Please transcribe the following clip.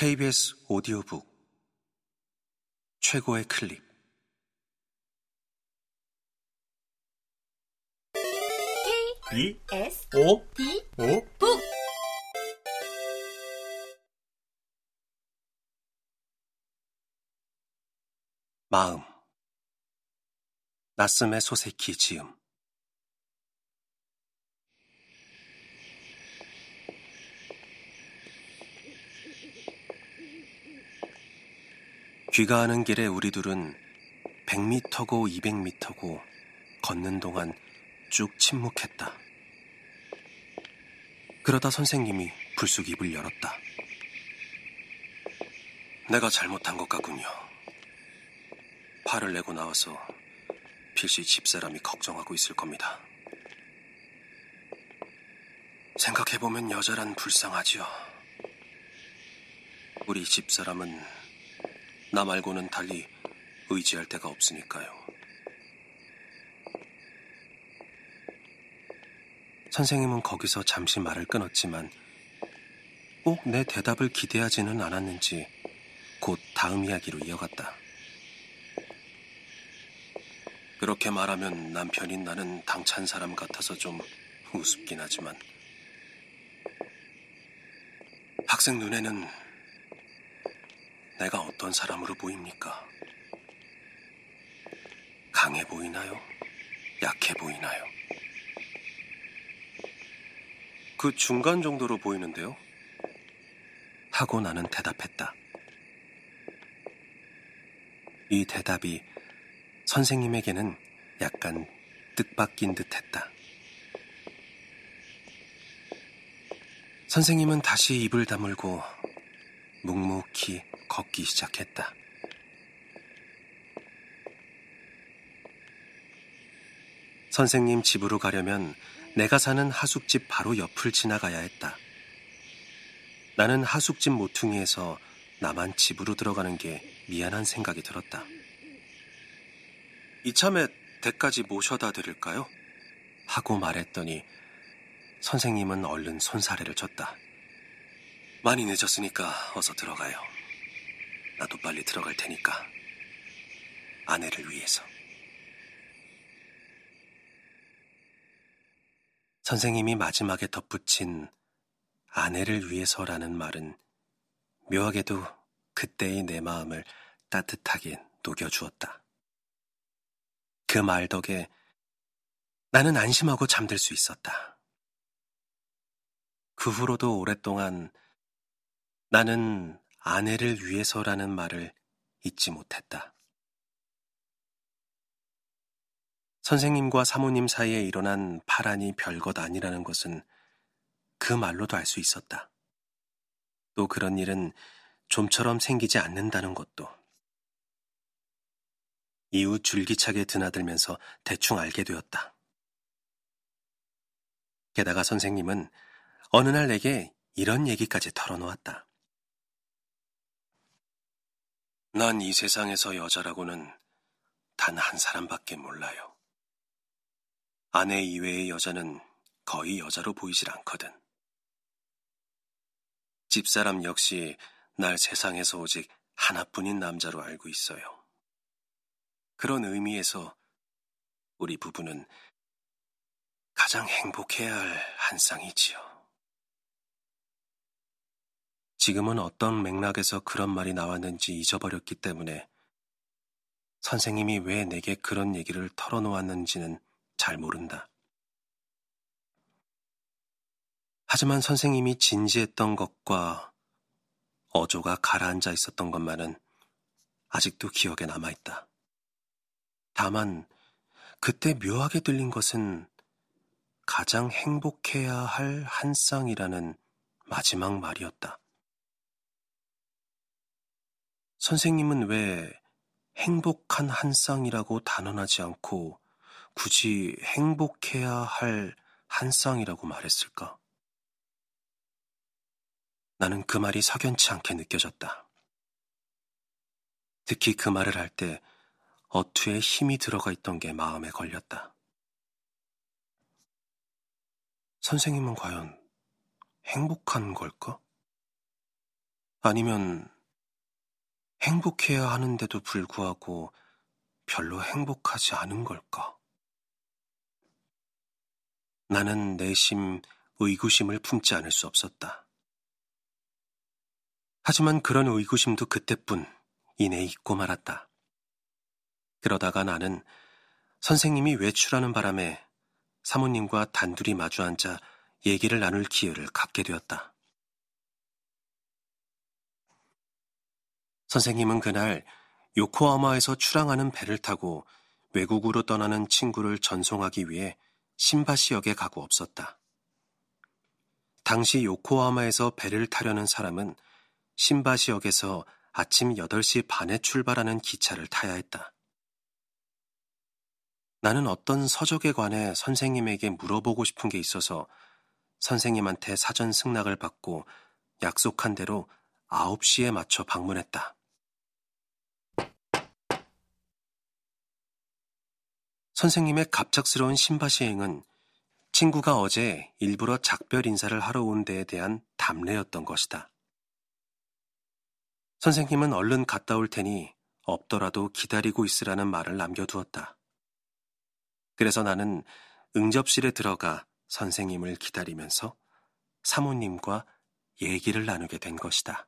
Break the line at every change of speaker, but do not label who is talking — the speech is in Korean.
KBS 오디오북 최고의 클립.
B
S
O
D
O
북
마음. 낯섦의 소세키 지음 귀가하는 길에 우리 둘은 100m고 200m고 걷는 동안 쭉 침묵했다. 그러다 선생님이 불쑥 입을 열었다. 내가 잘못한 것 같군요. 화를 내고 나와서 필시 집사람이 걱정하고 있을 겁니다. 생각해보면 여자란 불쌍하지요. 우리 집사람은 나 말고는 달리 의지할 데가 없으니까요. 선생님은 거기서 잠시 말을 끊었지만 꼭 내 대답을 기대하지는 않았는지 곧 다음 이야기로 이어갔다. 그렇게 말하면 남편인 나는 당찬 사람 같아서 좀 우습긴 하지만 학생 눈에는 내가 어떤 사람으로 보입니까? 강해 보이나요? 약해 보이나요? 그 중간 정도로 보이는데요? 하고 나는 대답했다. 이 대답이 선생님에게는 약간 뜻밖인 듯 했다. 선생님은 다시 입을 다물고 묵묵히 걷기 시작했다. 선생님 집으로 가려면 내가 사는 하숙집 바로 옆을 지나가야 했다. 나는 하숙집 모퉁이에서 나만 집으로 들어가는 게 미안한 생각이 들었다. 이참에 댁까지 모셔다 드릴까요? 하고 말했더니 선생님은 얼른 손사래를 쳤다. 많이 늦었으니까 어서 들어가요. 나도 빨리 들어갈 테니까. 아내를 위해서. 선생님이 마지막에 덧붙인 아내를 위해서라는 말은 묘하게도 그때의 내 마음을 따뜻하게 녹여주었다. 그 말 덕에 나는 안심하고 잠들 수 있었다. 그 후로도 오랫동안 나는 아내를 위해서라는 말을 잊지 못했다. 선생님과 사모님 사이에 일어난 파란이 별것 아니라는 것은 그 말로도 알 수 있었다. 또 그런 일은 좀처럼 생기지 않는다는 것도. 이후 줄기차게 드나들면서 대충 알게 되었다. 게다가 선생님은 어느 날 내게 이런 얘기까지 털어놓았다. 난 이 세상에서 여자라고는 단 한 사람밖에 몰라요. 아내 이외의 여자는 거의 여자로 보이질 않거든. 집사람 역시 날 세상에서 오직 하나뿐인 남자로 알고 있어요. 그런 의미에서 우리 부부는 가장 행복해야 할 한 쌍이지요. 지금은 어떤 맥락에서 그런 말이 나왔는지 잊어버렸기 때문에 선생님이 왜 내게 그런 얘기를 털어놓았는지는 잘 모른다. 하지만 선생님이 진지했던 것과 어조가 가라앉아 있었던 것만은 아직도 기억에 남아있다. 다만 그때 묘하게 들린 것은 가장 행복해야 할 한 쌍이라는 마지막 말이었다. 선생님은 왜 행복한 한 쌍이라고 단언하지 않고 굳이 행복해야 할 한 쌍이라고 말했을까? 나는 그 말이 석연치 않게 느껴졌다. 특히 그 말을 할 때 어투에 힘이 들어가 있던 게 마음에 걸렸다. 선생님은 과연 행복한 걸까? 아니면 행복해야 하는데도 불구하고 별로 행복하지 않은 걸까? 나는 내심 의구심을 품지 않을 수 없었다. 하지만 그런 의구심도 그때뿐 이내 잊고 말았다. 그러다가 나는 선생님이 외출하는 바람에 사모님과 단둘이 마주 앉아 얘기를 나눌 기회를 갖게 되었다. 선생님은 그날 요코하마에서 출항하는 배를 타고 외국으로 떠나는 친구를 전송하기 위해 신바시역에 가고 없었다. 당시 요코하마에서 배를 타려는 사람은 신바시역에서 아침 8시 반에 출발하는 기차를 타야 했다. 나는 어떤 서적에 관해 선생님에게 물어보고 싶은 게 있어서 선생님한테 사전 승낙을 받고 약속한 대로 9시에 맞춰 방문했다. 선생님의 갑작스러운 신바시행은 친구가 어제 일부러 작별 인사를 하러 온 데에 대한 답례였던 것이다. 선생님은 얼른 갔다 올 테니 없더라도 기다리고 있으라는 말을 남겨두었다. 그래서 나는 응접실에 들어가 선생님을 기다리면서 사모님과 얘기를 나누게 된 것이다.